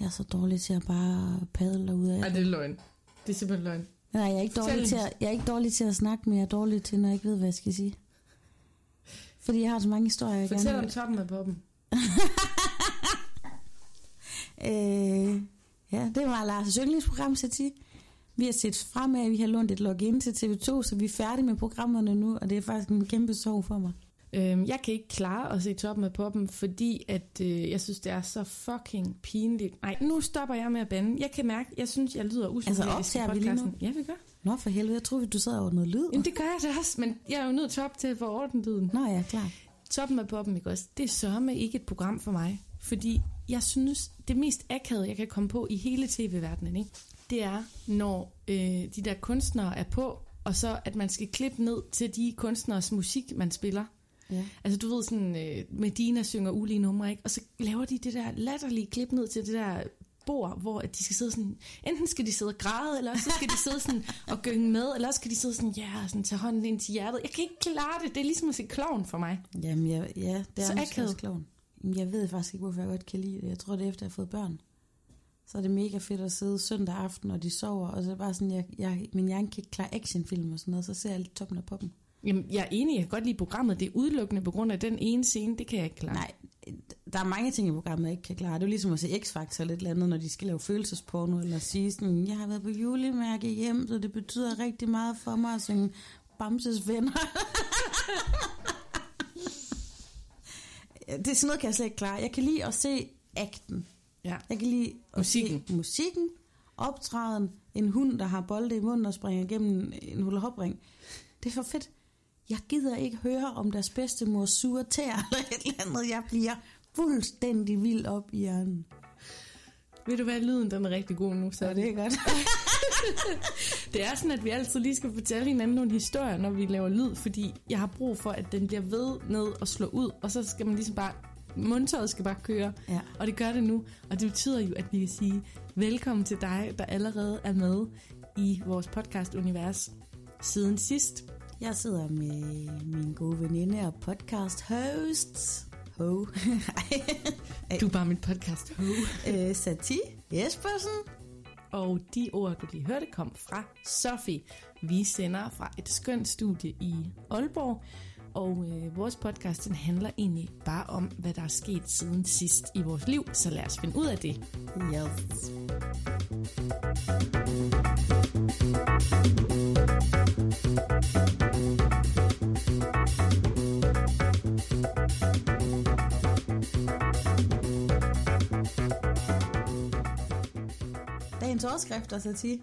Jeg er så dårlig til at bare padle derude Nej, af. det er løgn. Det er simpelthen løgn. Nej, jeg er, ikke Fortæl dårlig til at, jeg er ikke dårlig til at snakke, men jeg er dårlig til, når jeg ikke ved, hvad jeg skal sige. Fordi jeg har så mange historier, jeg Fortæl gerne om toppen af poppen. Øh, ja, det var Lars' yndlingsprogram, Sati. Vi har set fremad, vi har lånt et login til TV2, så vi er færdige med programmerne nu, og det er faktisk en kæmpe sorg for mig. Øhm, jeg kan ikke klare at se toppen af poppen, fordi at, øh, jeg synes, det er så fucking pinligt. Nej, nu stopper jeg med at bande. Jeg kan mærke, jeg synes, jeg lyder usympatisk Altså, optager vi lige nu? Ja, vi gør. Nå for helvede, jeg troede, du sad over noget lyd. Jamen, det gør jeg da også, men jeg er jo nødt til op til at få orden lyden. Nå ja, klar. Toppen af poppen, ikke også? Det er sørme ikke et program for mig. Fordi jeg synes, det mest akavede, jeg kan komme på i hele tv-verdenen, ikke? det er, når øh, de der kunstnere er på, og så at man skal klippe ned til de kunstners musik, man spiller. Ja. Altså du ved sådan, øh, Medina synger ulige numre, ikke? Og så laver de det der latterlige klip ned til det der bord, hvor at de skal sidde sådan, enten skal de sidde og græde, eller så skal de sidde sådan og gynge med, eller også skal de sidde sådan, ja, og sådan tage hånden ind til hjertet. Jeg kan ikke klare det, det er ligesom at se klovn for mig. Jamen, jeg, ja, det er Så måske også. Jamen, Jeg ved faktisk ikke, hvorfor jeg godt kan lide det. Jeg tror, det er efter, jeg har fået børn. Så er det mega fedt at sidde søndag aften, og de sover, og så er det bare sådan, jeg, jeg, min hjerne kan ikke klare actionfilm og sådan noget, så ser jeg lidt toppen af poppen. Jamen, jeg er enig, jeg kan godt lide programmet, det er udelukkende på grund af den ene scene, det kan jeg ikke klare. Nej, der er mange ting i programmet, jeg ikke kan klare. Det er jo ligesom at se X-Factor eller et eller andet, når de skal lave følelsesporno, eller sige sådan, jeg har været på julemærke hjem, så det betyder rigtig meget for mig at synge Bamses venner. det er sådan noget, kan jeg slet ikke klare. Jeg kan lide at se akten. Ja. Jeg kan lide at Musikken. se musikken, optræden, en hund, der har bolde i munden og springer igennem en hula hopring. Det er for fedt. Jeg gider ikke høre om deres bedstemor sure tær eller et eller andet. Jeg bliver fuldstændig vild op i hjernen. Ved du hvad, lyden den er rigtig god nu, så Så det er godt. Det er sådan, at vi altid lige skal fortælle hinanden nogle historier, når vi laver lyd, fordi jeg har brug for, at den bliver ved ned og slå ud, og så skal man ligesom bare, mundtøjet skal bare køre, Ja. og det gør det nu, og det betyder jo, at vi kan sige, velkommen til dig, der allerede er med i vores podcast-univers siden sidst. Jeg sidder med min gode veninde og podcast host. Ho. Du er bare mit podcast øh, Sati Jespersen. Og de ord, du lige hørte, kom fra Sofie. Vi sender fra et skønt studie i Aalborg, og øh, vores podcast den handler egentlig bare om, hvad der er sket siden sidst i vores liv, så lad os finde ud af det. Yes. Dagens overskrifter, Sati.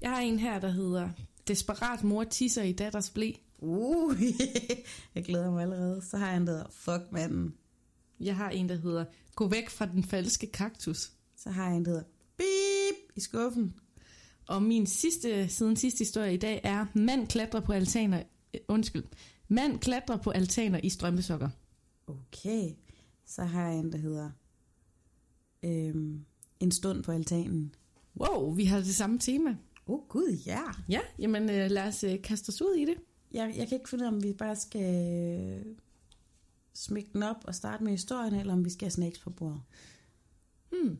Jeg har en her, der hedder Desperat mor tisser i datters blæ. Uh, jeg glæder mig allerede. Så har jeg en, der hedder Fuck manden. Jeg har en, der hedder Gå væk fra den falske kaktus. Så har jeg en, der hedder Beep i skuffen. Og min sidste, siden sidste historie i dag er Mand klatrer på altaner. øh, Undskyld. Mand klatrer på altaner i strømpesokker. Okay. Så har jeg en, der hedder øhm, En stund på altanen. Wow, vi har det samme tema. Oh gud, ja. Ja, jamen øh, lad os øh, kaste os ud i det. Jeg, jeg kan ikke finde ud af, om vi bare skal smække den op og starte med historien, eller om vi skal have snacks på bordet. Hmm.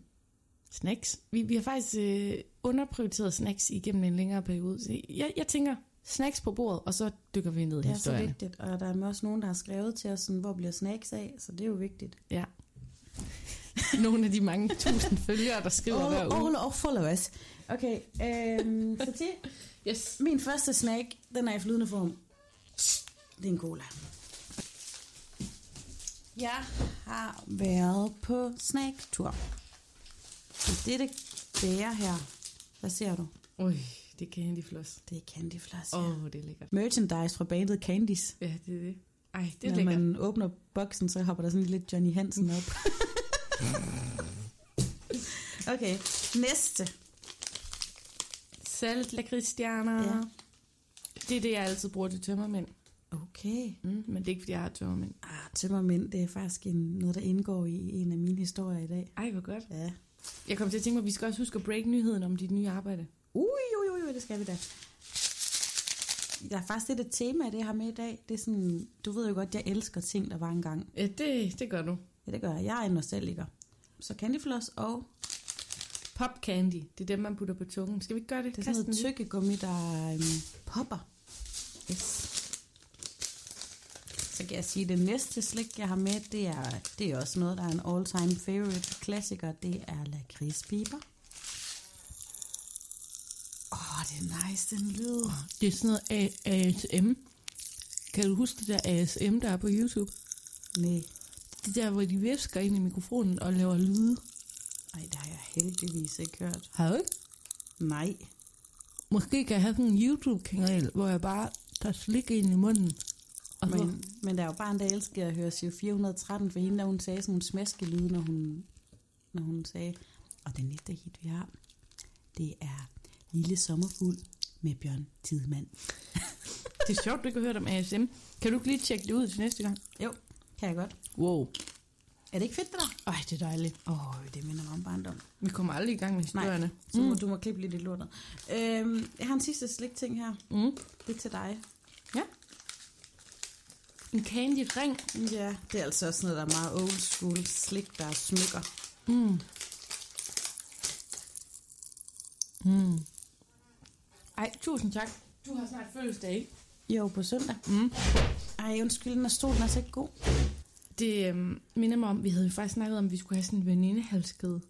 Snacks. Vi, vi har faktisk øh, underprioriteret snacks igennem en længere periode. Så jeg, jeg tænker, snacks på bordet, og så dykker vi ned i Det er så historien. vigtigt, og der er også nogen, der har skrevet til os, sådan, hvor bliver snacks af, så det er jo vigtigt. Ja. Nogle af de mange tusind følgere, der skriver hver uge. all, all followers. Okay, øhm, så til Yes. min første snack, den er i flydende form. Det er en cola. Jeg har været på snacktur. I dette bære her, hvad ser du? Oj, det er candy floss. Det er Candy Floss. Åh, Ja. oh, det er lækkert. Merchandise fra bandet Candies. Ja, det er det. Ej, det er Når lækkert. man åbner boksen, så hopper der sådan lidt Johnny Hansen op. okay, næste. Salt lakridsstjerner. Ja. Det er det, jeg altid bruger til tømmermænd. Okay. Mm, men det er ikke, fordi jeg har tømmermænd. Ah, tømmermænd, det er faktisk en, noget, der indgår i en af mine historier i dag. Ej, hvor godt. Ja. Jeg kom til at tænke mig, at vi skal også huske at break nyheden om dit nye arbejde. Ui, ui, ui, ui, det skal vi da. Der er faktisk lidt et tema, det jeg har med i dag. Det er sådan, du ved jo godt, jeg elsker ting, der var engang. Ja, det, det gør du. Ja, det gør jeg. Jeg er en nostalgiker. så Candy Floss og Pop candy, det er dem, man putter på tungen. Skal vi ikke gøre det? det er sådan Kast noget tykkegummi, der øhm, popper. Yes. Så kan jeg sige, at det næste slik, jeg har med, det er, det er også noget, der er en all-time favorite klassiker. Det er lakridspiber. Åh, oh, det er nice, den lyd. Det er sådan noget A- ASM. Kan du huske det der ASM, der er på YouTube? Nej, Det der, hvor de væsker ind i mikrofonen og laver lyde. Ej, det har jeg heldigvis ikke hørt. Har du ikke? Nej. Måske kan jeg have sådan en YouTube-kanal, hvor jeg bare tager slik ind i munden. Og så, Men, men der er jo bare en, der elsker at høre Sio 413, for hende, der hun sagde sådan nogle smaskelyde, når hun, når hun sagde, og den næste hit, vi har, det er Lille Sommerfugl med Bjørn Tidemand. det er sjovt, du ikke har hørt om ASM. Kan du ikke lige tjekke det ud til næste gang? Jo, kan jeg godt. Wow. Er det ikke fedt, det der? Ej, det er dejligt. Åh, oh, det minder mig om barndom. Vi kommer aldrig i gang med historierne. Så må, du må klippe lidt i lortet. Øhm, jeg har en sidste slik-ting her. Mm. Det er til dig. Ja. En candy ring. Ja, det er altså også noget, der er meget old school slik, der er smykker. Mm. Mm. Ej, tusind tak. Du har snart fødselsdag, ikke? Jo, på søndag. Mm. Ej, undskyld, den er stolen er så ikke god. Det øhm, minder mig om, vi havde jo faktisk snakket om, at vi skulle have sådan en venindehalskede.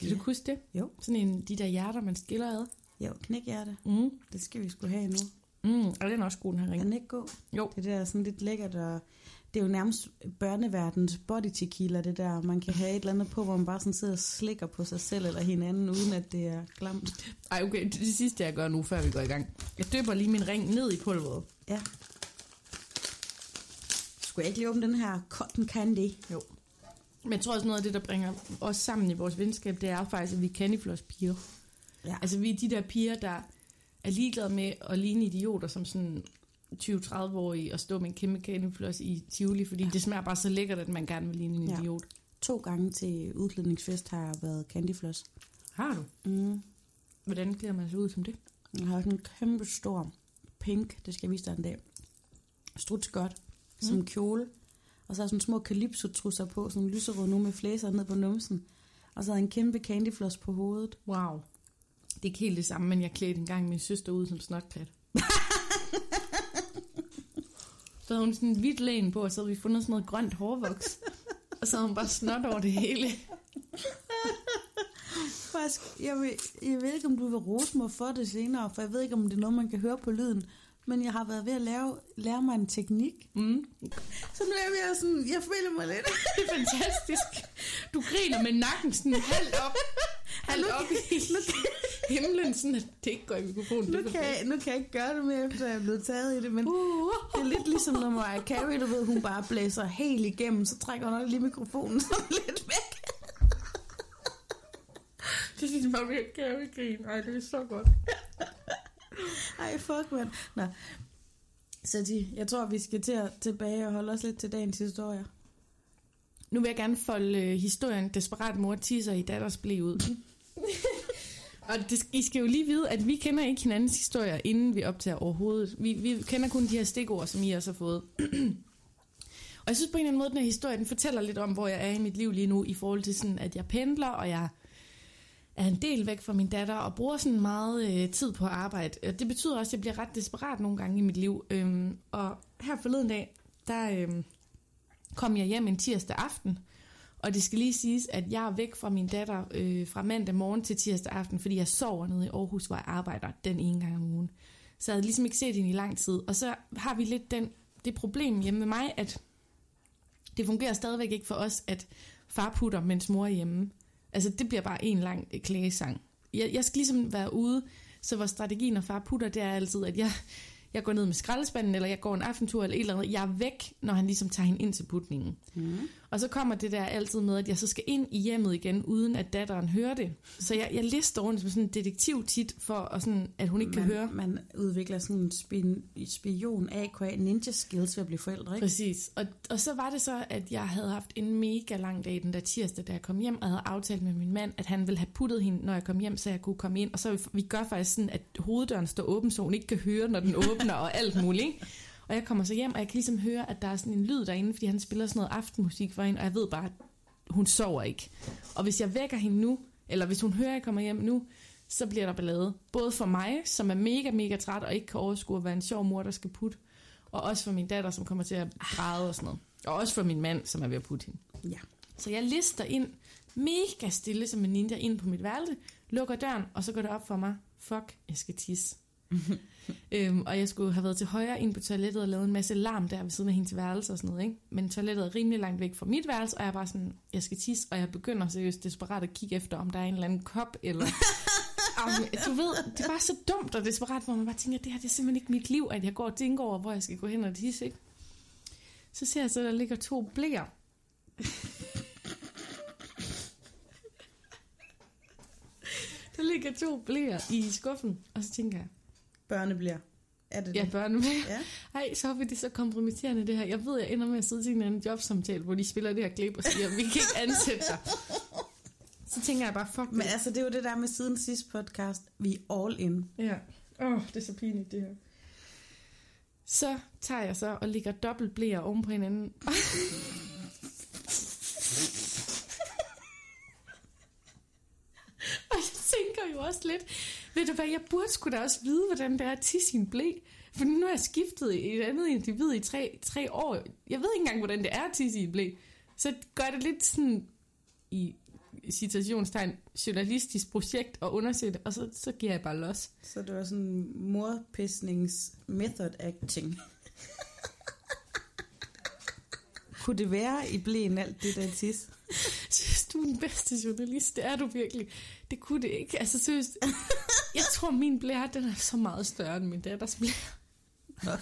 Kan Ja. du huske det? Jo. Sådan en, de der hjerter, man skiller ad. Jo, knækhjerte. Mm. Det skal vi skulle have nu. Mm. Og den er også god, den her Er ring. den ikke god? Jo. Det der er sådan lidt lækkert, og det er jo nærmest børneverdens body tequila, det der. Man kan have et eller andet på, hvor man bare sådan sidder og slikker på sig selv eller hinanden, uden at det er klamt. Ej, okay, det, er det sidste, jeg gør nu, før vi går i gang. Jeg døber lige min ring ned i pulveret. Ja. Skulle jeg ikke lige åbne den her cotton candy? Jo. Men jeg tror også noget af det, der bringer os sammen i vores venskab, det er faktisk, at vi er candyfloss piger. Ja. Altså vi er de der piger, der er ligeglade med at ligne idioter som sådan 20-30-årige og stå med en kæmpe candyfloss i Tivoli, fordi ja. det smager bare så lækkert, at man gerne vil ligne en Ja. idiot. To gange til udklædningsfest har jeg været candyfloss. Har du? Mm. Hvordan klæder man sig ud som det? Jeg har sådan en kæmpe stor pink, det skal jeg vise dig en dag, strutskørt som Mm. kjole. Og så har sådan små calypso-trusser på, sådan lyserød nu med flæser ned på numsen. Og så har jeg en kæmpe candyfloss på hovedet. Wow. Det er ikke helt det samme, men jeg klædte engang min søster ud som snotklat. så havde hun sådan en hvidt læn på, og så havde vi fundet sådan noget grønt hårvoks. og så havde hun bare snot over det hele. Faktisk, jeg ved, jeg ved ikke, om du vil rose mig for det senere, for jeg ved ikke, om det er noget, man kan høre på lyden. Men jeg har været ved at lave, lære mig en teknik. Mm. Så nu er jeg ved at sådan, jeg føler mig lidt. Det er fantastisk. Du griner med nakken sådan halvt op, halvt op i himlen, sådan at det ikke går i mikrofonen. Nu er kan, jeg, nu kan jeg ikke gøre det mere, efter jeg er blevet taget i det, men Uh. det er lidt ligesom, når Mariah Carey, du ved, hun bare blæser helt igennem, så trækker hun lige mikrofonen sådan lidt væk. Det synes bare, jeg kan grine. Ej, det er så godt. Ej, fuck, mand. Nå. Så de, jeg tror, vi skal til at tilbage og holde os lidt til dagens historie. Nu vil jeg gerne folde øh, historien Desperat mor tisser i datters blæ ud. Og det, I skal jo lige vide, at vi kender ikke hinandens historier, inden vi optager overhovedet. Vi, vi kender kun de her stikord, som I også har fået. og jeg synes på en eller anden måde, at den her historie, den fortæller lidt om, hvor jeg er i mit liv lige nu, i forhold til sådan, at jeg pendler, og jeg er en del væk fra min datter, og bruger sådan meget øh, tid på arbejde. Det betyder også, at jeg bliver ret desperat nogle gange i mit liv. Øhm, og her forleden dag, der øhm, kom jeg hjem en tirsdag aften, og det skal lige siges, at jeg er væk fra min datter øh, fra mandag morgen til tirsdag aften, fordi jeg sover nede i Aarhus, hvor jeg arbejder den ene gang om ugen. Så jeg havde ligesom ikke set hende i lang tid. Og så har vi lidt den, det problem hjemme med mig, at det fungerer stadigvæk ikke for os, at far putter, mens mor er hjemme. Altså, det bliver bare en lang øh, klagesang. Jeg, jeg skal ligesom være ude, så vores strategi, når far putter, det er altid, at jeg, jeg går ned med skraldespanden, eller jeg går en aftentur, eller et eller andet. Jeg er væk, når han ligesom tager hende ind til putningen. Mm. Og så kommer det der altid med, at jeg så skal ind i hjemmet igen, uden at datteren hører det. Så jeg, jeg lister rundt som sådan en detektiv tit, for at, sådan, at hun ikke kan man, høre. Man udvikler sådan en spion, spion AKA ninja skills ved at blive forældre, ikke? Præcis. Og, og så var det så, at jeg havde haft en mega lang dag den der tirsdag, da jeg kom hjem, og havde aftalt med min mand, at han ville have puttet hende, når jeg kom hjem, så jeg kunne komme ind. Og så vi, vi gør faktisk sådan, at hoveddøren står åben, så hun ikke kan høre, når den åbner og alt muligt. Og jeg kommer så hjem, og jeg kan ligesom høre, at der er sådan en lyd derinde, fordi han spiller sådan noget aftenmusik for hende, og jeg ved bare, hun sover ikke. Og hvis jeg vækker hende nu, eller hvis hun hører, at jeg kommer hjem nu, så bliver der ballade. Både for mig, som er mega, mega træt og ikke kan overskue at være en sjov mor, der skal putte. Og også for min datter, som kommer til at græde og sådan noget. Og også for min mand, som er ved at putte hende. Ja. Så jeg lister ind, mega stille som en ninja, ind på mit værelse, lukker døren, og så går det op for mig, fuck, jeg skal tisse. øhm, og jeg skulle have været til højre ind på toilettet og lavet en masse larm der ved siden af hendes værelse og sådan noget, ikke? Men toilettet er rimelig langt væk fra mit værelse, og jeg er bare sådan, jeg skal tisse, og jeg begynder seriøst desperat at kigge efter, om der er en eller anden kop, eller... Om, du ved, det er bare så dumt og desperat, hvor man bare tænker, det her det er simpelthen ikke mit liv, at jeg går og tænker over, hvor jeg skal gå hen og tisse, ikke? Så ser jeg så, der ligger to blæer. der ligger to blæer i skuffen, og så tænker jeg, Børnebliver. Er det Ja, det? børneblæer. Ja. Ej, så er det så kompromitterende det her. Jeg ved, jeg ender med at sidde til en anden jobsamtale, hvor de spiller det her klip og siger, vi kan ikke ansætte dig. Så tænker jeg bare, fuck Men det. altså, det er jo det der med siden sidste podcast. Vi er all in. Ja. Åh, oh, det er så pinligt det her. Så tager jeg så og lægger dobbelt blæer oven på hinanden. og jeg tænker jo også lidt, ved du hvad, jeg burde sgu da også vide, hvordan det er at tisse i en blæ. For nu har jeg skiftet i et andet individ i tre, tre år. Jeg ved ikke engang, hvordan det er at tisse i en blæ. Så gør det lidt sådan i citationstegn journalistisk projekt at undersøge det, og så, så giver jeg bare los. Så det var sådan morpisnings method acting. Kunne det være i blæen alt det der tis? Synes du er den bedste journalist? Det er du virkelig. Det kunne det ikke. Altså seriøst. Jeg tror, min blære, den er så meget større end min datters blære.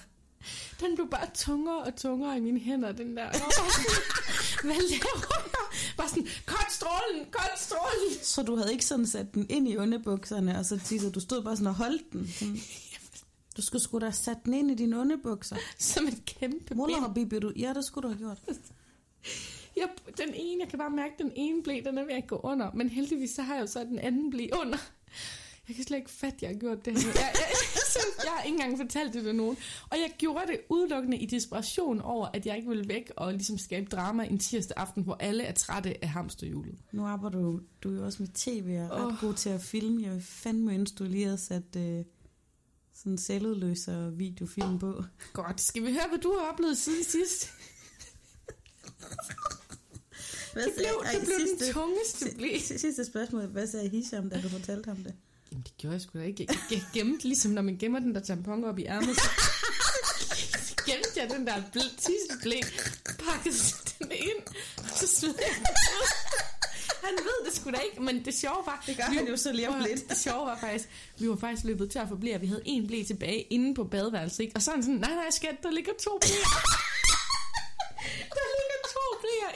Den blev bare tungere og tungere i mine hænder, den der. Jeg var bare sådan, Hvad laver jeg? Bare sådan, kort strålen, kort strålen. Så du havde ikke sådan sat den ind i underbukserne, og så tissede du stod bare sådan og holdt den. Sådan. Du skulle sgu da have sat den ind i dine underbukser. Som et kæmpe Muller ben. og Bibi, du... Ja, det skulle du have gjort. Jeg, den ene, jeg kan bare mærke, at den ene blæ, den er ved at gå under. Men heldigvis, så har jeg jo så den anden blæ under. Jeg kan slet ikke fatte, at jeg har gjort det her. Jeg, jeg, jeg, jeg har ikke engang fortalt det til nogen. Og jeg gjorde det udelukkende i desperation over, at jeg ikke ville væk og ligesom skabe drama en tirsdag aften, hvor alle er trætte af hamsterhjulet. Nu arbejder du, du er jo også med tv og er ret Åh. god til at filme. Jeg vil fandme ønske, du lige havde sat øh, sådan en selvudløser videofilm på. Godt, skal vi høre, hvad du har oplevet siden sidst? Hvad Det blev, det blev den sidste, tungeste blæ. si- sidste spørgsmål. Hvad sagde Hisham, da du fortalte ham det? Jamen, det gjorde jeg sgu da ikke. Jeg, jeg gemte, ligesom når man gemmer den der tampon op i ærmet, så gemte jeg den der bl- tisseblæ, pakkede den ind, så smed jeg den ud. Han ved det sgu da ikke, men det sjove var... Det gør vi- han jo så lige om lidt. Det sjove var faktisk, vi var faktisk løbet tør for blæer. Vi havde en blæ tilbage inde på badeværelset, ikke? Og så er han sådan, nej, nej, skat, der ligger to blæer.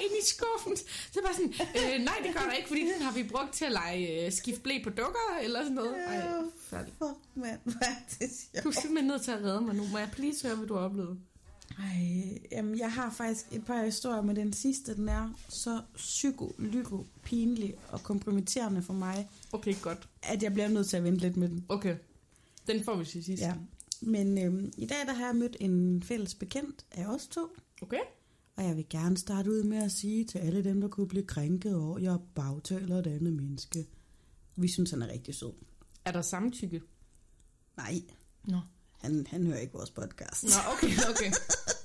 Inde i skuffen. Så bare sådan, øh, nej, det gør der ikke, fordi den har vi brugt til at lege øh, skift blæ på dukker, eller sådan noget. Ej, færdig. Fuck, mand. Hvad er det Du er sjovt? simpelthen nødt til at redde mig nu. Må jeg please høre, hvad du har oplevet? Ej, jamen, jeg har faktisk et par historier, men den sidste, den er så psyko pinlig og kompromitterende for mig, Okay, godt. at jeg bliver nødt til at vente lidt med den. Okay. Den får vi til sidst. Ja. Men øhm, i dag der har jeg mødt en fælles bekendt af os to, Okay. Og jeg vil gerne starte ud med at sige til alle dem, der kunne blive krænket over, at jeg bagtaler et andet menneske. Vi synes, han er rigtig sød. Er der samtykke? Nej, Nå. han, han hører ikke vores podcast. Nå, okay, okay.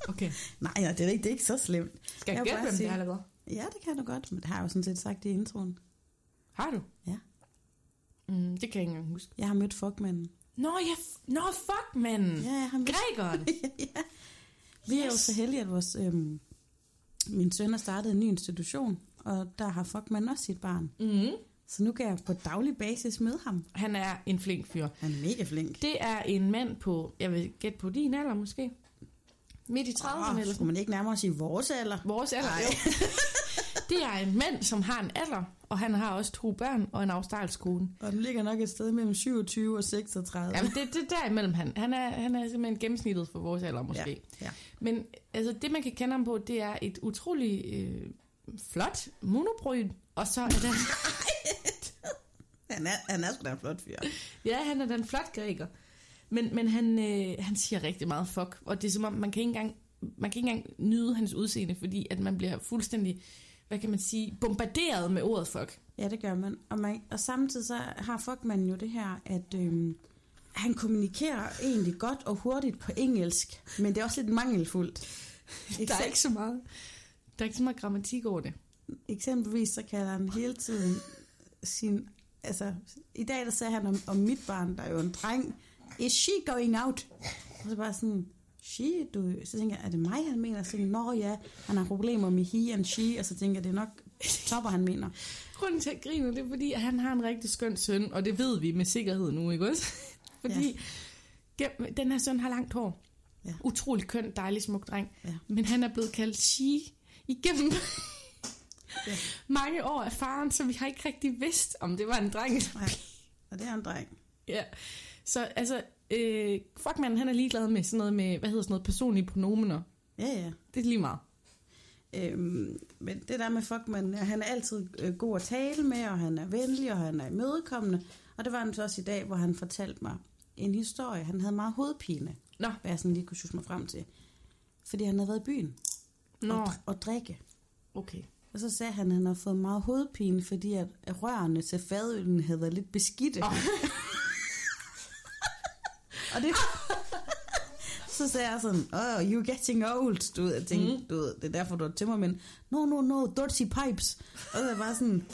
Okay. Nej, nej, det er ikke, det er ikke så slemt. Skal jeg Jeg gætte, hvem det er, eller hvad? Ja, det kan du godt, men det har jeg jo sådan set sagt i introen. Har du? Ja. Mm, det kan jeg ikke engang huske. Jeg har mødt fuckmanden. Nå, ja, f- Nå fuck, mand. Ja, jeg har mødt Grækeren. ja. Vi er jo Yes. så heldige, at vores, øhm, min søn har startet en ny institution, og der har fuckmanden også sit barn. Mm. Så nu kan jeg på daglig basis møde ham. Han er en flink fyr. Han er mega flink. Det er en mand på, jeg vil gætte på din alder måske. Midt i 30'erne Åh, eller skulle man ikke nærmere sige vores alder? Vores alder, Nej. jo. Det er en mand, som har en alder, og han har også to børn og en australsk kone. Og den ligger nok et sted mellem 27 og 36. Jamen, det, det er derimellem han. Han er, han er simpelthen gennemsnittet for vores alder, måske. Ja, ja. Men altså, det, man kan kende ham på, det er et utrolig øh, flot monobryn, og så er der... Han er, han er sgu da en flot fyr. ja, han er den flot græker. Men, men han, øh, han siger rigtig meget fuck, og det er som om, man kan ikke engang, man kan ikke engang nyde hans udseende, fordi at man bliver fuldstændig hvad kan man sige, bombarderet med ordet fuck. Ja, det gør man. Og, man, og samtidig så har fuckmanden jo det her, at øhm, han kommunikerer egentlig godt og hurtigt på engelsk, men det er også lidt mangelfuldt. Der er ikke så meget, der er ikke så meget grammatik over det. Eksempelvis så kalder han hele tiden sin... Altså, i dag der sagde han om, om mit barn, der er jo en dreng. Is she going out? Og så bare sådan, she, du... Så tænker jeg, er det mig, han mener? Så tænker jeg, nå ja, han har problemer med he and she, og så tænker jeg, det er nok topper, han mener. Grunden til at grine, det er fordi, at han har en rigtig skøn søn, og det ved vi med sikkerhed nu, ikke også? fordi ja. den her søn har langt hår. Ja. Utrolig køn, dejlig, smuk dreng. Ja. Men han er blevet kaldt she igennem ja. mange år af faren, så vi har ikke rigtig vidst, om det var en dreng eller Nej, og det er en dreng. Ja, så altså, øh, fuckmanden han er ligeglad med sådan noget med, hvad hedder sådan noget, personlige pronomener. Ja, ja. Det er lige meget. Øhm, men det der med fuckmanden, han er altid øh, god at tale med, og han er venlig, og han er imødekommende. Og det var han så også i dag, hvor han fortalte mig en historie. Han havde meget hovedpine, Nå. hvad jeg sådan lige kunne mig frem til. Fordi han havde været i byen Nå. Og, og drikke. Okay. Og så sagde han, at han havde fået meget hovedpine, fordi at rørene til fadøllen havde været lidt beskidte. Oh. og det... så sagde jeg sådan, oh, you're getting old, du ved, jeg tænkte, mm. du ved, det er derfor, du er tømmermænd. No, no, no, dirty pipes. Og så var bare sådan,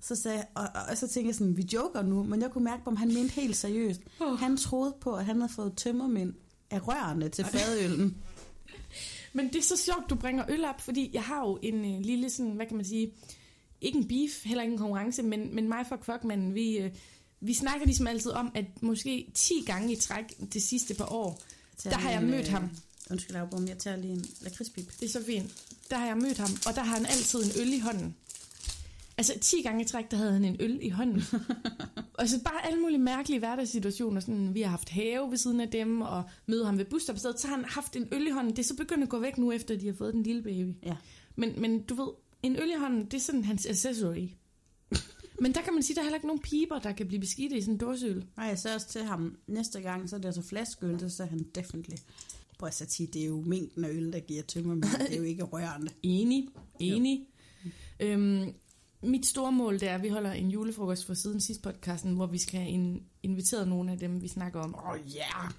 så sagde jeg, og, og, og, så tænkte jeg sådan, vi joker nu, men jeg kunne mærke på, om han mente helt seriøst. Oh. Han troede på, at han havde fået tømmermænd af rørene til fadøllen. Men det er så sjovt, du bringer øl op, fordi jeg har jo en øh, lille sådan, hvad kan man sige, ikke en beef, heller ikke en konkurrence, men, men mig for fuckmanden, vi, øh, vi snakker ligesom altid om, at måske 10 gange i træk det sidste par år, der har jeg mødt øh, ham. Undskyld, Aubum, jeg tager lige en lakridspip. Det er så fint. Der har jeg mødt ham, og der har han altid en øl i hånden. Altså 10 gange i træk, der havde han en øl i hånden. og så bare alle mulige mærkelige hverdagssituationer. Sådan, vi har haft have ved siden af dem, og møder ham ved busstopstedet. Så har han haft en øl i hånden. Det er så begyndt at gå væk nu, efter de har fået den lille baby. Ja. Men, men du ved, en øl i hånden, det er sådan hans accessory. Men der kan man sige, der er heller ikke nogen piber, der kan blive beskidte i sådan en dåseøl. Nej, jeg sagde også til ham, næste gang, så er det altså flaskeøl, så sagde han definitely. Prøv at sige, det er jo mængden af øl, der giver tømmer, men det er jo ikke rørende. Enig, enig. Øhm, mit store mål det er, at vi holder en julefrokost for siden sidste podcasten, hvor vi skal have inviteret nogle af dem, vi snakker om. Åh oh, ja! Yeah.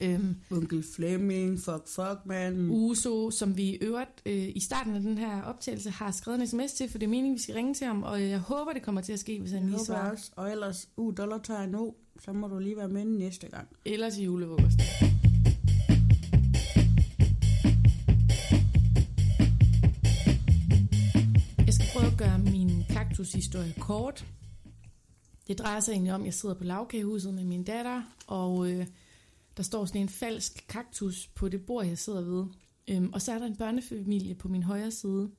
Øhm, Onkel Flemming, fuck fuck man. Uso, som vi øvrigt øh, i starten af den her optagelse har skrevet en sms til, for det er meningen, vi skal ringe til ham, og jeg håber, det kommer til at ske, hvis han lige svarer. Også. Og ellers, uh, dollar nu, så må du lige være med næste gang. Ellers i julefrokosten. kaktushistorie kort. Det drejer sig egentlig om, at jeg sidder på lavkagehuset med min datter, og øh, der står sådan en falsk kaktus på det bord, jeg sidder ved. Øhm, og så er der en børnefamilie på min højre side,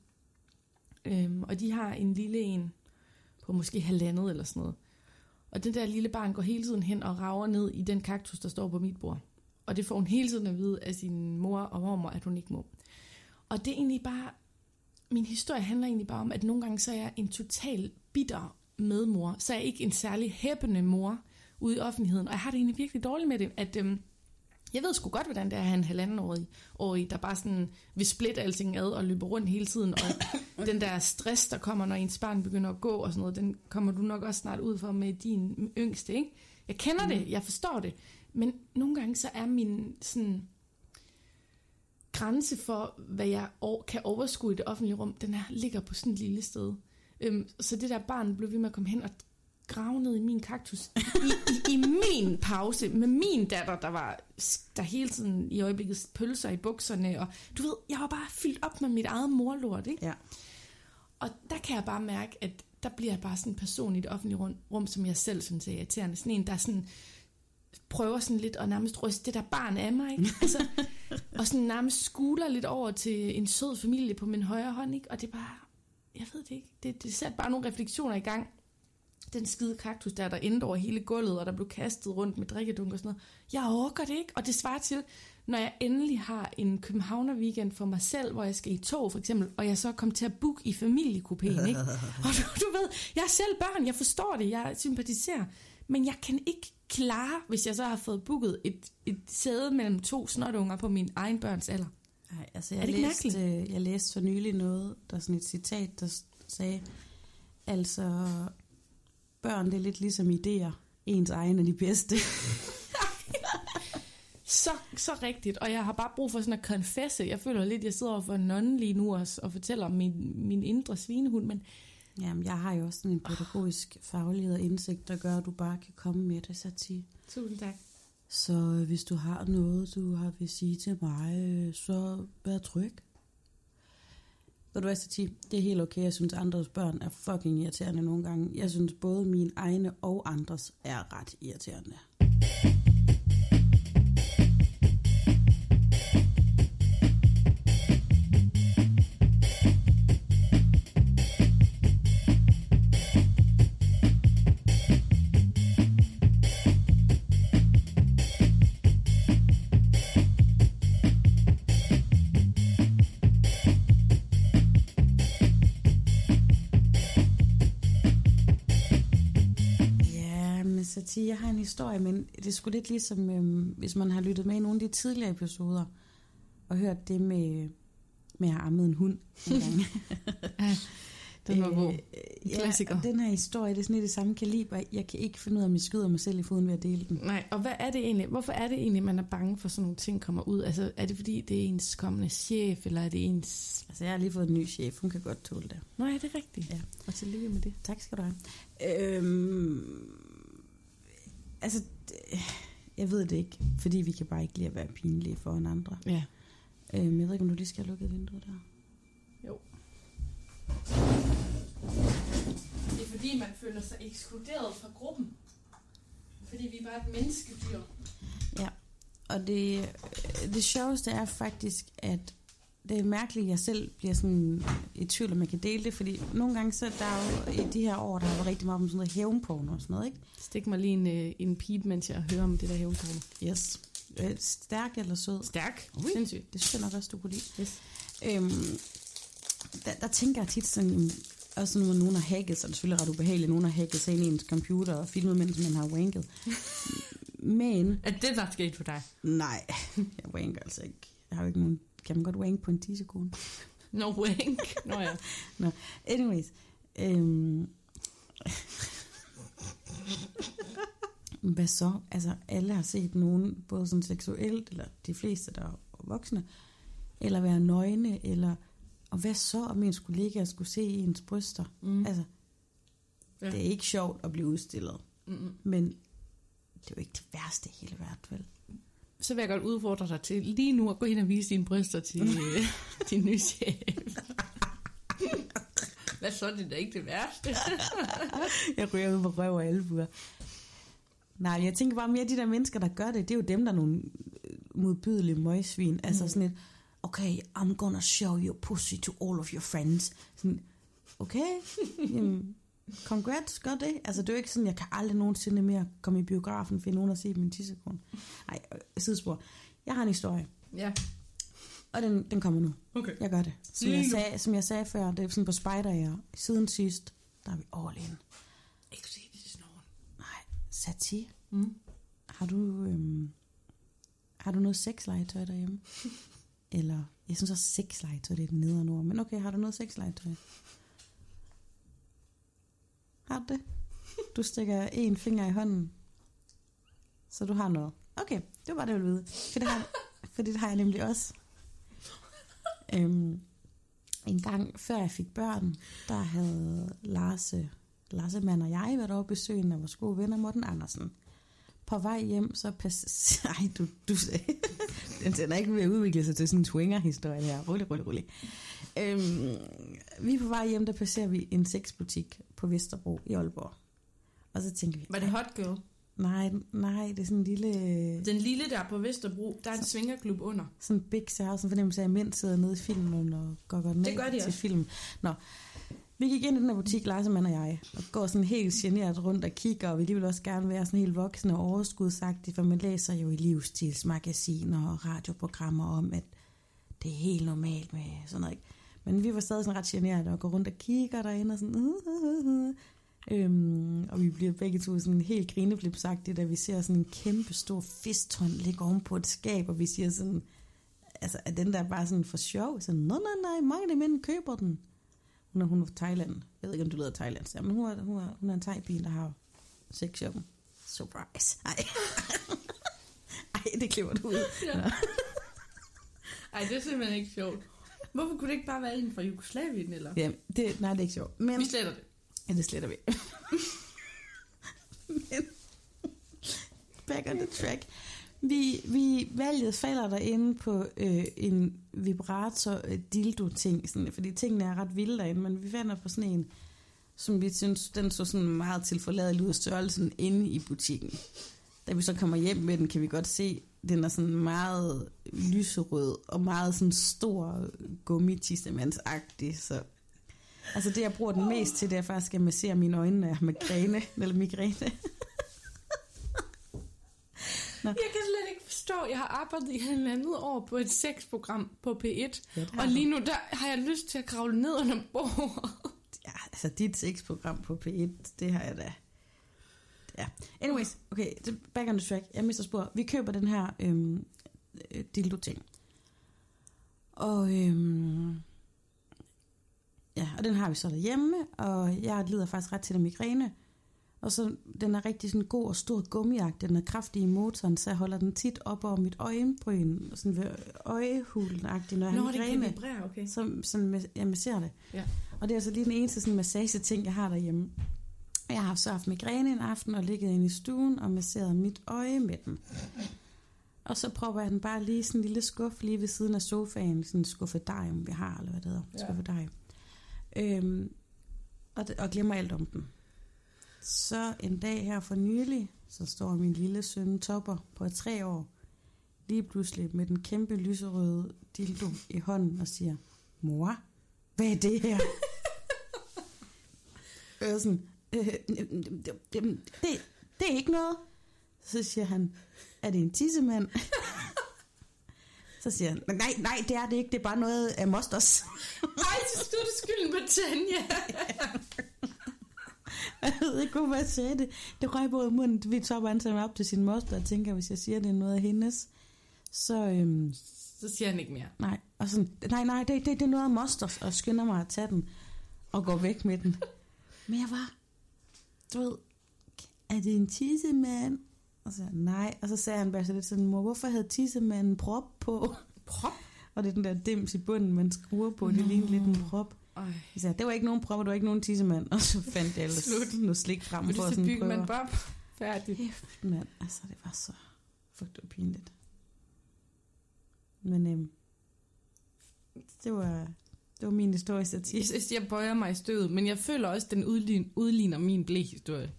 øhm, og de har en lille en på måske halvandet eller sådan noget. Og den der lille barn går hele tiden hen og rager ned i den kaktus, der står på mit bord. Og det får hun hele tiden at vide af sin mor og mormor, at hun ikke må. Og det er egentlig bare min historie handler egentlig bare om, at nogle gange så er jeg en total bitter medmor. Så er jeg ikke en særlig hæppende mor ude i offentligheden. Og jeg har det egentlig virkelig dårligt med det, at øhm, jeg ved sgu godt, hvordan det er at have en halvanden årig, der bare sådan vil splitte alting ad og løbe rundt hele tiden. Og den der stress, der kommer, når ens barn begynder at gå og sådan noget, den kommer du nok også snart ud for med din yngste, ikke? Jeg kender mm. det, jeg forstår det. Men nogle gange så er min sådan grænse for, hvad jeg kan overskue i det offentlige rum, den er, ligger på sådan et lille sted. Øhm, så det der barn blev ved med at komme hen og grave ned i min kaktus i, i, i min pause med min datter, der var der hele tiden i øjeblikket pølser i bukserne, og du ved, jeg var bare fyldt op med mit eget morlort, ikke? Ja. Og der kan jeg bare mærke, at der bliver jeg bare sådan en person i det offentlige rum, rum som jeg selv synes er irriterende. Sådan en, der sådan prøver sådan lidt at nærmest ryste det der barn af mig, ikke? Altså, og sådan nærmest skuler lidt over til en sød familie på min højre hånd, ikke? Og det er bare, jeg ved det ikke, det, det sætter bare nogle refleksioner i gang. Den skide kaktus der, der endte over hele gulvet, og der blev kastet rundt med drikkedunk og sådan noget. Jeg orker det ikke, og det svarer til, når jeg endelig har en Københavner weekend for mig selv, hvor jeg skal i tog for eksempel, og jeg så kommer til at booke i familiekupéen, ikke? Og du, du ved, jeg er selv børn, jeg forstår det, jeg sympatiserer, men jeg kan ikke klare, hvis jeg så har fået booket et, et sæde mellem to snotunger på min egen børns alder. Nej, altså jeg, Er det ikke læste, øh, jeg læste for nylig noget, der er sådan et citat, der sagde, altså børn det er lidt ligesom idéer, ens egen er de bedste. Så, så rigtigt, og jeg har bare brug for sådan at confesse. Jeg føler lidt, jeg sidder over for en nonne lige nu og, og fortæller om min, min indre svinehund, men Jamen, jeg har jo også sådan en pædagogisk faglighed og indsigt, der gør, at du bare kan komme med det, Sati. tusind tak. Så øh, hvis du har noget, du har vil sige til mig, øh, så vær tryg. Ved du hvad, Sati? Det er helt okay. Jeg synes, andres børn er fucking irriterende nogle gange. Jeg synes, både mine egne og andres er ret irriterende. Historie, men det er sgu lidt ligesom, øhm, hvis man har lyttet med i nogle af de tidligere episoder, og hørt det med, med at have ammet en hund en gang. Den var god. Øh, Klassiker. Ja, den her historie, det er sådan lidt det samme kaliber. Jeg kan ikke finde ud af, om jeg skyder mig selv i foden ved at dele den. Nej, og hvad er det egentlig? Hvorfor er det egentlig, man er bange for sådan nogle ting kommer ud? Altså, er det fordi, det er ens kommende chef, eller er det ens... Altså, jeg har lige fået en ny chef. Hun kan godt tåle det. Nej, det er rigtigt. Ja. Og tillykke med det. Tak skal du have. Øhm, altså, jeg ved det ikke, fordi vi kan bare ikke lide at være pinlige for en andre. Ja. Øhm, jeg ved ikke, om du lige skal have lukket vinduet der. Jo. Det er fordi, man føler sig ekskluderet fra gruppen. Fordi vi er bare et menneskedyr. Og det, det sjoveste er faktisk, at det er mærkeligt, at jeg selv bliver sådan i tvivl, om jeg kan dele det, fordi nogle gange så der er jo i de her år, der har været rigtig meget om sådan noget hævnporno og sådan noget, ikke? Stik mig lige en, øh, en pip, mens jeg hører om det der hævntone. Yes. Øh, Stærk eller sød? Stærk. Ui. Sindssygt. Det synes jeg nok også, du kunne lide. Yes. Øhm, der, der tænker jeg tit sådan, også når nogen har hacket, så er det selvfølgelig ret ubehageligt, nogen har hacket sig ind i ens computer og filmet, mens man har wanket. Men, Er det, der sket for dig? nej, jeg wanker altså ikke. Jeg har jo ikke nogen, kan man godt wank på en 10 sekunder? No wank. Nå ja. Anyways. Øhm, hvad så? Altså, alle har set nogen, både sådan seksuelt, eller de fleste, der er voksne, eller være nøgne, eller... Og hvad så, om ens kollega skulle se ens bryster? Mm. Altså, Ja. det er ikke sjovt at blive udstillet, Mm-mm. men det er jo ikke det værste i hele verden, vel? Så vil jeg godt udfordre dig til lige nu at gå ind og vise dine bryster til øh, din nye chef. Hvad så? Det er da ikke det værste. Jeg ryger ud på røv og albuer. Nej, jeg tænker bare mere, at de der mennesker, der gør det, det er jo dem, der er nogle øh, modbydelige møgsvin. Altså Mm. sådan et, okay, I'm gonna show your pussy to all of your friends. Sådan, okay, jamen, congrats, gør det. Altså det er jo ikke sådan, jeg kan aldrig nogensinde mere komme i biografen, finde nogen at se min 10 sekunder. Nej, øh, sidespor. Jeg har en historie, ja. og den, den kommer nu. Okay. Jeg gør det. Som Lige jeg, nu. sagde, som jeg sagde før, det er sådan på spider -ære. Siden sidst, der er vi all in. Ikke se det til snoren. Nej, Sati, Mm. har du, øhm, har du noget sexlegetøj derhjemme? Eller, jeg synes også sexlegetøj, det er den nederen ord. Men okay, har du noget sexlegetøj? Har du det? Du stikker en finger i hånden. Så du har noget. Okay, det var bare det, jeg ville vide. For det har, for det har jeg nemlig også. Øhm, en gang før jeg fik børn, der havde Lars, Larsemand og jeg været over på af vores gode venner Morten Andersen. På vej hjem, så pas... Ej, du, du den, den er ikke ved at udvikle sig til sådan en swinger-historie her. Rolig, rolig, rolig. Øhm, vi er på vej hjem, der passerer vi en sexbutik på Vesterbro i Aalborg. Og så tænker vi, Var det Hot Girl? nej, nej, det er sådan en lille... Den lille der på Vesterbro, der er en svingerklub under. sådan big house, en fornemmelse af, at mænd sidder nede i filmen og går godt Det gør de til også. film. Nå, vi gik ind i den her butik, Lars og jeg, og går sådan helt generet rundt og kigger, og vi vil også gerne være sådan helt voksne og overskudsagtige, for man læser jo i livsstilsmagasiner og radioprogrammer om, at det er helt normalt med sådan noget. Ikke? Men vi var stadig sådan ret generet og går rundt og kigger derinde og sådan... Uh, uh, uh, uh. Øhm, og vi bliver begge to sådan helt grineflipsagtige, da vi ser sådan en kæmpe stor fisthånd ligge oven på et skab, og vi siger sådan, altså, er den der bare sådan for sjov? Sådan, nej, nej, nej, mange af de mænd køber den. Hun er, hun er fra Thailand. Jeg ved ikke, om du lyder Thailand. Ja, men hun er, hun er, hun er en thai der har sexshoppen. Surprise. Ej. Ej, det klipper du ud. Ja. Ej, det er simpelthen ikke sjovt. Hvorfor kunne det ikke bare være en fra Jugoslavien, eller? Ja, det, nej, det er ikke sjovt. Men, Vi sletter det. ja, det sletter vi. Men, back on the track. Vi, vi valget falder derinde på øh, en vibrator-dildo-ting, øh, sådan, fordi tingene er ret vilde derinde, men vi finder på sådan en, som vi synes, den så sådan meget tilforladelig ud af størrelsen inde i butikken. Da vi så kommer hjem med den, kan vi godt se, den er sådan meget lyserød og meget sådan stor gummitissemandsagtig, så Altså det, jeg bruger den mest til, det er faktisk at massere mine øjne, når jeg har migræne, eller migræne. Jeg kan slet ikke forstå, jeg har arbejdet i halvandet år på et sexprogram på P1, Ja, og lige nu der har jeg lyst til at kravle ned under bordet. Ja, altså dit sexprogram på P1, det har jeg da. Ja. Anyways, okay, back on the track. Jeg mister spor. Vi køber den her øhm, øh, dildo-ting. Og, øhm, ja, og den har vi så derhjemme, og jeg lider faktisk ret til af migræne. Og så, den er rigtig sådan god og stor gummiagt. Den er kraftig i motoren, så jeg holder den tit op over mit øjenbryn, sådan ved øjehulen når jeg har Nå, det kan migræne. vibrere, okay. Så sådan, jeg masserer det. Ja. Og det er altså lige den eneste sådan, massage-ting, jeg har derhjemme. Jeg har så haft migræne en aften og ligget inde i stuen og masseret mit øje med den. Og så prøver jeg den bare lige sådan en lille skuff lige ved siden af sofaen. Sådan en skuffedarium, vi har, eller hvad det hedder. Ja. Ja. Skuffedarium. Øhm, og, det, og glemmer alt om den. Så en dag her for nylig, så står min lille søn Topper på tre år, lige pludselig med den kæmpe lyserøde dildo i hånden og siger, mor, hvad er det her? og jeg er sådan, øh, det, det, er ikke noget. Så siger han, er det en tissemand? så siger han, nej, nej, det er det ikke, det er bare noget af mosters. Ej, så stod det skylden på Tanja. jeg ved ikke, hvorfor jeg sagde det. Det røg i munden, vi antager mig op til sin moster, og tænker, hvis jeg siger, det er noget af hendes, så øhm, Så siger han ikke mere. nej. Og sådan, nej, nej, det, det, det er noget af mosters, og skynder mig at tage den, og går væk med den. Men jeg var, du ved, er det en tissemand? Og så nej, og så sagde han bare så lidt sådan, mor, hvorfor havde tissemanden prop på? Prop? Og det er den der dims i bunden, man skruer på, det Nå. ligner lidt en prop. Jeg sagde, det var ikke nogen prop, og det var ikke nogen tissemand. Og så fandt jeg ellers Slut. noget slik frem for du at så sådan bygge prøve. man Bob? Færdigt. Kæft, mand. Altså, det var så fucked up pinligt. Men øhm, det var, det var min historie Jeg satir. synes, jeg bøjer mig i støvet, men jeg føler også, at den udligner, udligner min blæhistorie.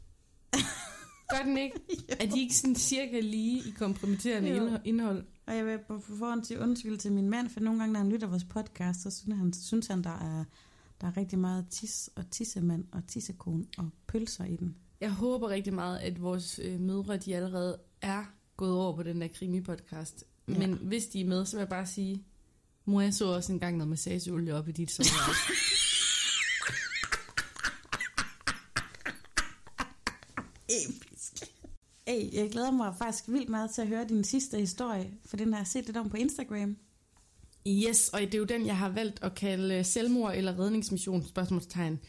Gør den ikke? Er de ikke sådan cirka lige i kompromitterende Jo. indho- indhold? Og jeg vil på forhånd til undskyld til min mand, for nogle gange, når han lytter vores podcast, så synes han, synes han der, er, der er rigtig meget tis og tissemand og tissekone og pølser i den. Jeg håber rigtig meget, at vores øh, mødre, de allerede er gået over på den der krimi-podcast. Ja. Men hvis de er med, så vil jeg bare sige, mor, jeg så også engang noget massageolie op i dit soveværelse. Episk. Hey, jeg glæder mig faktisk vildt meget til at høre din sidste historie, for den har jeg set lidt om på Instagram. Yes, og det er jo den, jeg har valgt at kalde øh, selvmord eller redningsmission, spørgsmålstegn.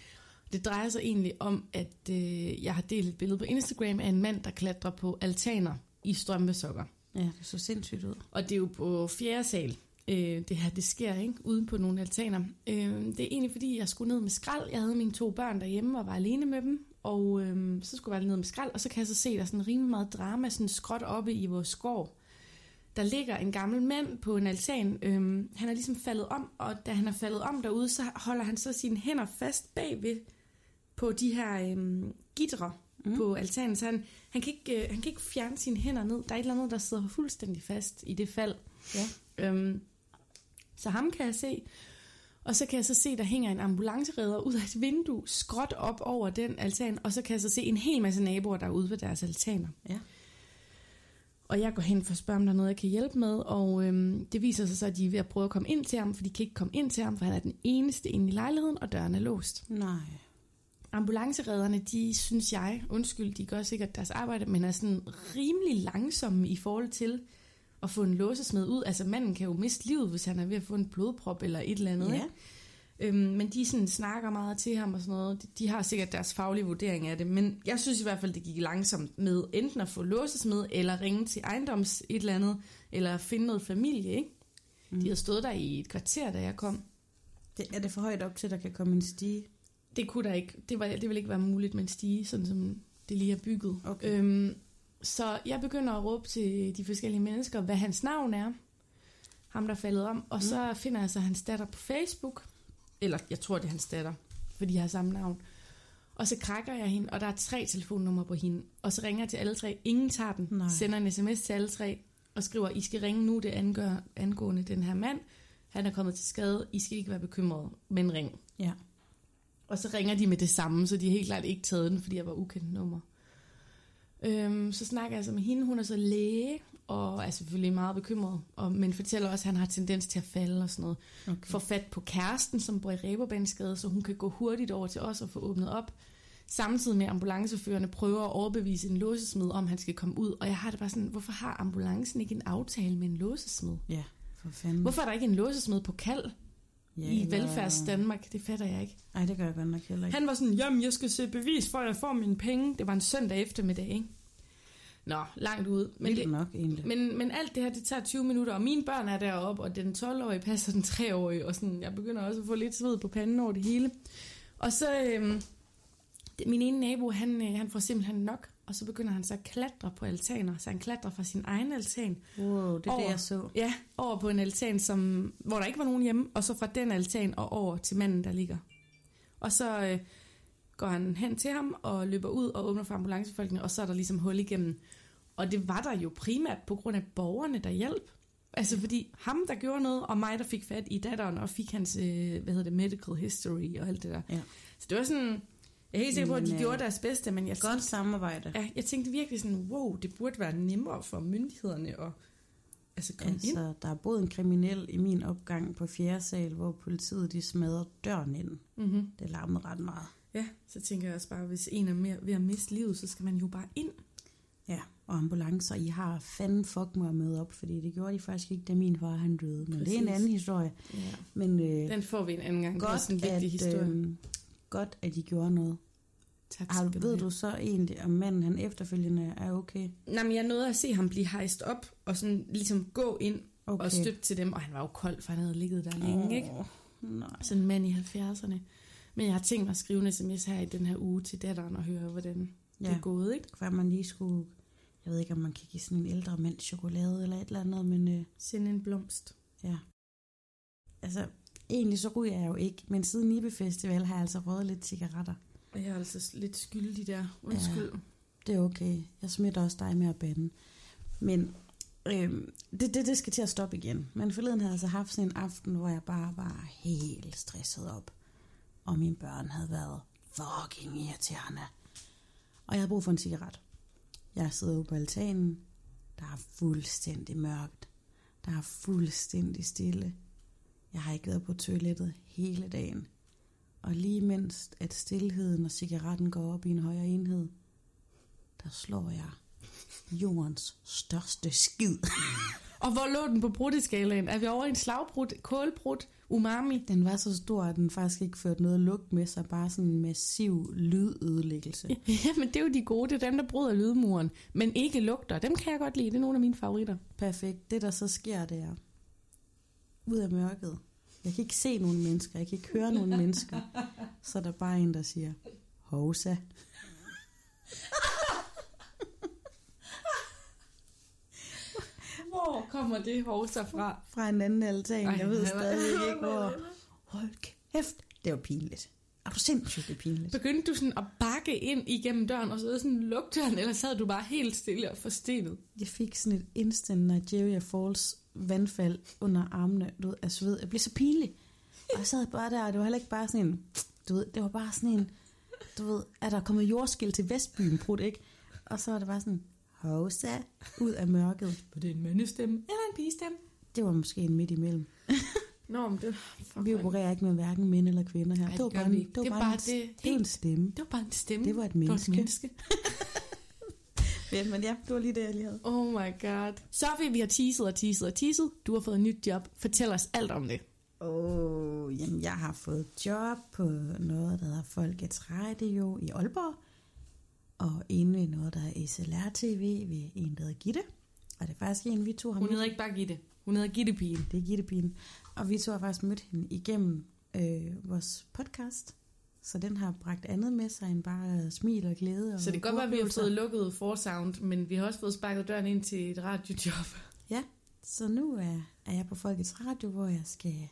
Det drejer sig egentlig om, at øh, jeg har delt et billede på Instagram af en mand, der klatrer på altaner i strømpesokker. Ja, det så sindssygt ud. Og det er jo på fjerde sal, øh, det her det sker, ikke? Uden på nogle altaner. Øh, det er egentlig fordi, jeg skulle ned med skrald. Jeg havde mine to børn derhjemme og var alene med dem. Og øh, så skulle jeg være ned med skrald, og så kan jeg så se, der er sådan rimelig meget drama, sådan skråt oppe i vores skov. Der ligger en gammel mand på en altan. Øh, han er ligesom faldet om, og da han er faldet om derude, så holder han så sine hænder fast bagved på de her øh, gitre mm. på altanen. Så han, han, kan ikke, øh, han kan ikke fjerne sine hænder ned. Der er et eller andet, der sidder fuldstændig fast i det fald. Ja. Øhm, så ham kan jeg se. Og så kan jeg så se, der hænger en ambulanceredder ud af et vindue, skråt op over den altan, og så kan jeg så se en hel masse naboer, der er ude ved deres altaner. Ja. Og jeg går hen for at spørge, om der er noget, jeg kan hjælpe med, og øhm, det viser sig så, at de er ved at prøve at komme ind til ham, for de kan ikke komme ind til ham, for han er den eneste inde i lejligheden, og døren er låst. Nej. Ambulanceredderne, de synes jeg, undskyld, de gør sikkert deres arbejde, men er sådan rimelig langsomme i forhold til, at få en låsesmed ud. Altså manden kan jo miste livet, hvis han er ved at få en blodprop eller et eller andet. Ja. Ikke? Øhm, men de sådan snakker meget til ham og sådan noget. De, de har sikkert deres faglige vurdering af det. Men jeg synes i hvert fald, det gik langsomt med enten at få låsesmed, eller ringe til ejendoms et eller andet, eller finde noget familie, ikke? Mm. De havde stået der i et kvarter, da jeg kom. Det, er det for højt op til, at der kan komme en stige? Det kunne der ikke. Det, var, det ville ikke være muligt med en stige, sådan som det lige er bygget. Okay. Øhm, så jeg begynder at råbe til de forskellige mennesker, hvad hans navn er. Ham, der er faldet om. Og mm. så finder jeg så hans datter på Facebook. Eller jeg tror, det er hans datter, fordi de har samme navn. Og så krækker jeg hende, og der er tre telefonnumre på hende. Og så ringer jeg til alle tre. Ingen tager den. Nej. Sender en sms til alle tre. Og skriver, I skal ringe nu, det angør, angående den her mand. Han er kommet til skade. I skal ikke være bekymrede, men ring. Ja. Og så ringer de med det samme, så de har helt klart ikke taget den, fordi jeg var ukendt nummer. Øhm, så snakker jeg så med hende, hun er så læge, og er selvfølgelig meget bekymret, og, men fortæller også, at han har tendens til at falde og sådan noget. Okay. Får fat på kæresten, som bor i Reberbaneskade, så hun kan gå hurtigt over til os og få åbnet op. Samtidig med ambulanceførerne prøver at overbevise en låsesmed om, han skal komme ud. Og jeg har det bare sådan, hvorfor har ambulancen ikke en aftale med en låsesmed? Ja, for fanden. Hvorfor er der ikke en låsesmed på kald ja, i velfærds Danmark? Det fatter jeg ikke. Nej, det gør jeg godt nok heller ikke. Han var sådan, jamen jeg skal se bevis for, at jeg får mine penge. Det var en søndag eftermiddag, ikke? Nå, langt ud. Men, Vildt det, nok egentlig. men, men alt det her, det tager 20 minutter, og mine børn er deroppe, og den 12-årige passer den 3-årige, og sådan, jeg begynder også at få lidt sved på panden over det hele. Og så, øhm, min ene nabo, han, øh, han får simpelthen nok, og så begynder han så at klatre på altaner, så han klatrer fra sin egen altan Wow, det er over. det, jeg så. Ja, over på en altan, som, hvor der ikke var nogen hjemme, og så fra den altan og over til manden, der ligger. Og så øh, går han hen til ham og løber ud og åbner for ambulancefolkene, og så er der ligesom hul igennem. Og det var der jo primært på grund af borgerne, der hjalp. Altså fordi ham, der gjorde noget, og mig, der fik fat i datteren og fik hans, øh, hvad hedder det, medical history og alt det der. Ja. Så det var sådan, jeg er helt sikker på, at de Men, øh, gjorde deres bedste, men jeg Godt samarbejde. Ja, jeg tænkte virkelig sådan, wow, det burde være nemmere for myndighederne at altså komme altså, ind. Altså, der er både en kriminel i min opgang på fjerde sal, hvor politiet de smadrer døren ind. Mm-hmm. Det larmede ret meget. Ja, så tænker jeg også bare, hvis en er mere ved at miste livet, så skal man jo bare ind. Ja, og ambulancer, I har fanden fuck mig med op, fordi det gjorde de faktisk ikke, da min far han døde. Men Præcis. det er en anden historie. Ja. Men øh, Den får vi en anden gang. det er godt, også en vigtig historie. at, øh, godt, at de gjorde noget. tak Har, skal ved du så egentlig, om manden han efterfølgende er okay? Nej, men jeg nåede at se ham blive hejst op, og sådan ligesom gå ind okay. Og støtte til dem. Og han var jo kold, for han havde ligget der længe, Åh, ikke? Nej. Sådan en mand i 70'erne. Men jeg har tænkt mig at skrive en sms her i den her uge til datteren og høre, hvordan ja. det er gået, ikke? hvad man lige skulle... Jeg ved ikke, om man kan give sådan en ældre mand chokolade eller et eller andet, men øh, Send en blomst. ja. Altså, egentlig så ryger jeg jo ikke, men siden Nibe Festival har jeg altså røget lidt cigaretter. Jeg er altså lidt skyldig der. Undskyld. Ja. Det er okay. Jeg smitter også dig med at bande. Men øhm, det, det, det skal til at stoppe igen. Men forleden havde jeg altså haft sådan en aften, hvor jeg bare var helt stresset op. Og mine børn havde været fucking irriterende. Og jeg havde brug for en cigaret. Jeg sidder ude på altanen. Der er fuldstændig mørkt. Der er fuldstændig stille. Jeg har ikke været på toilettet hele dagen. Og lige mens at stillheden og cigaretten går op i en højere enhed, der slår jeg jordens største skid. Og hvor lå den på brutteskalaen? Er vi over i en slagbrud, kålbrud, umami? Den var så stor, at den faktisk ikke førte noget lugt med sig, bare sådan en massiv lydødelæggelse. Ja, men det er jo de gode, det er dem, der bryder lydmuren. Men ikke lugter, dem kan jeg godt lide, det er nogle af mine favoritter. Perfekt. Det, der så sker, det er ud af mørket. Jeg kan ikke se nogen mennesker, jeg kan ikke høre nogen mennesker. Så er der bare en, der siger, Hovsa. Hvor kommer det hovser fra? Fra en anden altan. Ej, jeg ved stadig ikke, hvor. Hold kæft. Det var pinligt. Er du sindssygt det er pinligt? Begyndte du sådan at bakke ind igennem døren, og så sådan lukke døren, eller sad du bare helt stille og forstenet? Jeg fik sådan et instant Nigeria Falls vandfald under armene du ved, af sved. Jeg blev så pinlig. Og jeg sad bare der, og det var heller ikke bare sådan en, du ved, det var bare sådan en, du ved, er der kommet jordskæld til Vestbyen, prut, ikke? Og så var det bare sådan, hovsa, ud af mørket. Var det en mandestemme eller en pigestemme? Det var måske en midt imellem. Nå, men det, fuck, Vi opererer ikke med hverken mænd eller kvinder her. Ej, det var det bare, en, det var Det bare, en, det det en stemme. det var bare en stemme. Det var et Det var menneske. et menneske. Ja, men ja, det var lige det, jeg lige havde. Oh my god. Sofie, vi har teaset og teaset og teaset. Du har fået et nyt job. Fortæl os alt om det. Åh, oh, jamen jeg har fået job på noget, der hedder Folkets Radio i Aalborg. Og inde ved noget, der er SLR-TV ved en, der hedder Gitte. Og det er faktisk en, vi to har Hun hedder ikke bare Gitte. Hun hedder Gittepigen. Det er Gittepigen. Og vi to har faktisk mødt hende igennem øh, vores podcast. Så den har bragt andet med sig end bare smil og glæde. Og Så det kan godt være, at vi har fået lukket forsound, men vi har også fået sparket døren ind til et radiojob. Ja, så nu er, er jeg på Folkets Radio, hvor jeg skal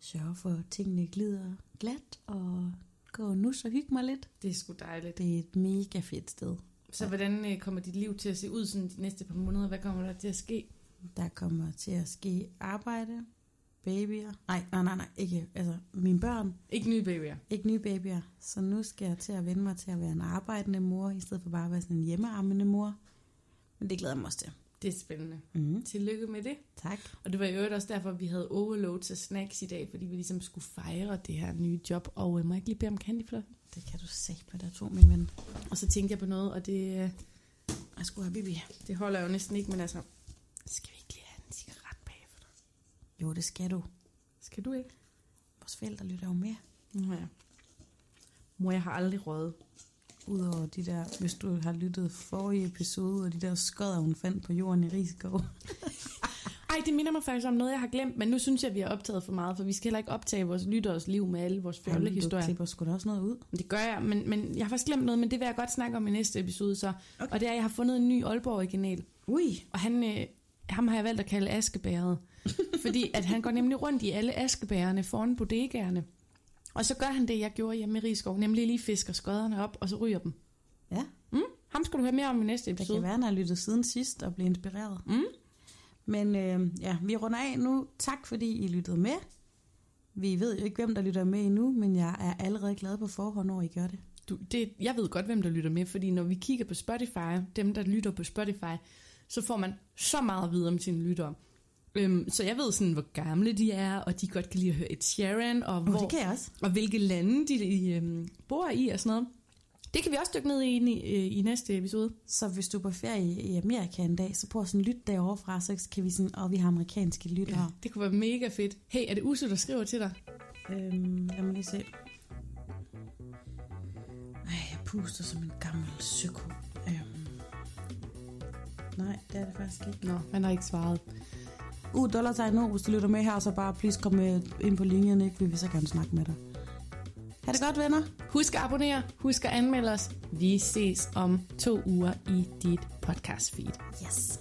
sørge for, at tingene glider glat og gå og nus og hygge mig lidt. Det er sgu dejligt. Det er et mega fedt sted. Så hvordan øh, kommer dit liv til at se ud sådan de næste par måneder? Hvad kommer der til at ske? Der kommer til at ske arbejde, babyer. Nej, nej, nej, nej, ikke. Altså, mine børn, Ikke nye babyer. ikke nye babyer. Så nu skal jeg til at vende mig til at være en arbejdende mor, i stedet for bare at være sådan en hjemmearmende mor. Men det glæder jeg mig også til. Det er spændende. Mm, Tillykke med det. tak. Og det var i øvrigt også derfor, vi havde overload til snacks i dag, fordi vi ligesom skulle fejre det her nye job. Og øh, må jeg ikke lige bede om candyfloss? Det kan du se på der to, min ven. Og så tænkte jeg på noget, og det, øh, Jeg skulle have bibi. det holder jo næsten ikke, men altså, skal vi ikke lige have en cigaret? Jo, det skal du. Skal du ikke? Vores forældre lytter jo med. Ja. Mor, jeg har aldrig røget. Udover de der, hvis du har lyttet forrige episode, og de der skodder, hun fandt på jorden i Rigskov. Ej, det minder mig faktisk om noget, jeg har glemt, men nu synes jeg, at vi har optaget for meget, for vi skal heller ikke optage vores lytteres liv med alle vores Du historier. klipper sgu da også noget ud. Det gør jeg, men, men jeg har faktisk glemt noget, men det vil jeg godt snakke om i næste episode så. Okay. Og det er, at jeg har fundet en ny Aalborg-original, Ui, og han, øh, ham har jeg valgt at kalde Askebæret. Fordi at han går nemlig rundt i alle askebærerne foran bodegaerne. Og så gør han det, jeg gjorde hjemme i Rigskov, nemlig lige fisker skodderne op, og så ryger dem. ja. Ham skal du høre mere om i næste Det episode. kan være, han har lyttet siden sidst og blev inspireret. Mm. Men øh, ja, vi runder af nu. Tak fordi I lyttede med. Vi ved jo ikke, hvem der lytter med endnu, men jeg er allerede glad på forhånd, når I gør det. Du, det, jeg ved godt, hvem der lytter med, fordi når vi kigger på Spotify, dem der lytter på Spotify, så får man så meget at vide om sine lyttere. Øhm, så jeg ved sådan, hvor gamle de er, og de godt kan lide at høre et Sharon, og, Oh, hvor, det kan jeg også. og hvilke lande de, de øhm, bor i og sådan noget. Det kan vi også dykke ned i i, øh, i næste episode. Så hvis du er på ferie i Amerika en dag, så prøv sådan at lytte derovre fra, så kan vi sådan, og vi har amerikanske lyttere. Ja. Det kunne være mega fedt. Hey, er det Uso, der skriver til dig? Øhm, lad mig lige se. Ej, jeg puster som en gammel psyko. Øhm. Nej, det er det faktisk ikke. Nå, han har ikke svaret. Uh, dollartegn nu, hvis du lytter med her, så bare please kom med ind på linjen, ikke? Vi vil så gerne snakke med dig. Ha' det godt, venner. Husk at abonnere, husk at anmelde os. Vi ses om to uger i dit podcast feed. Yes.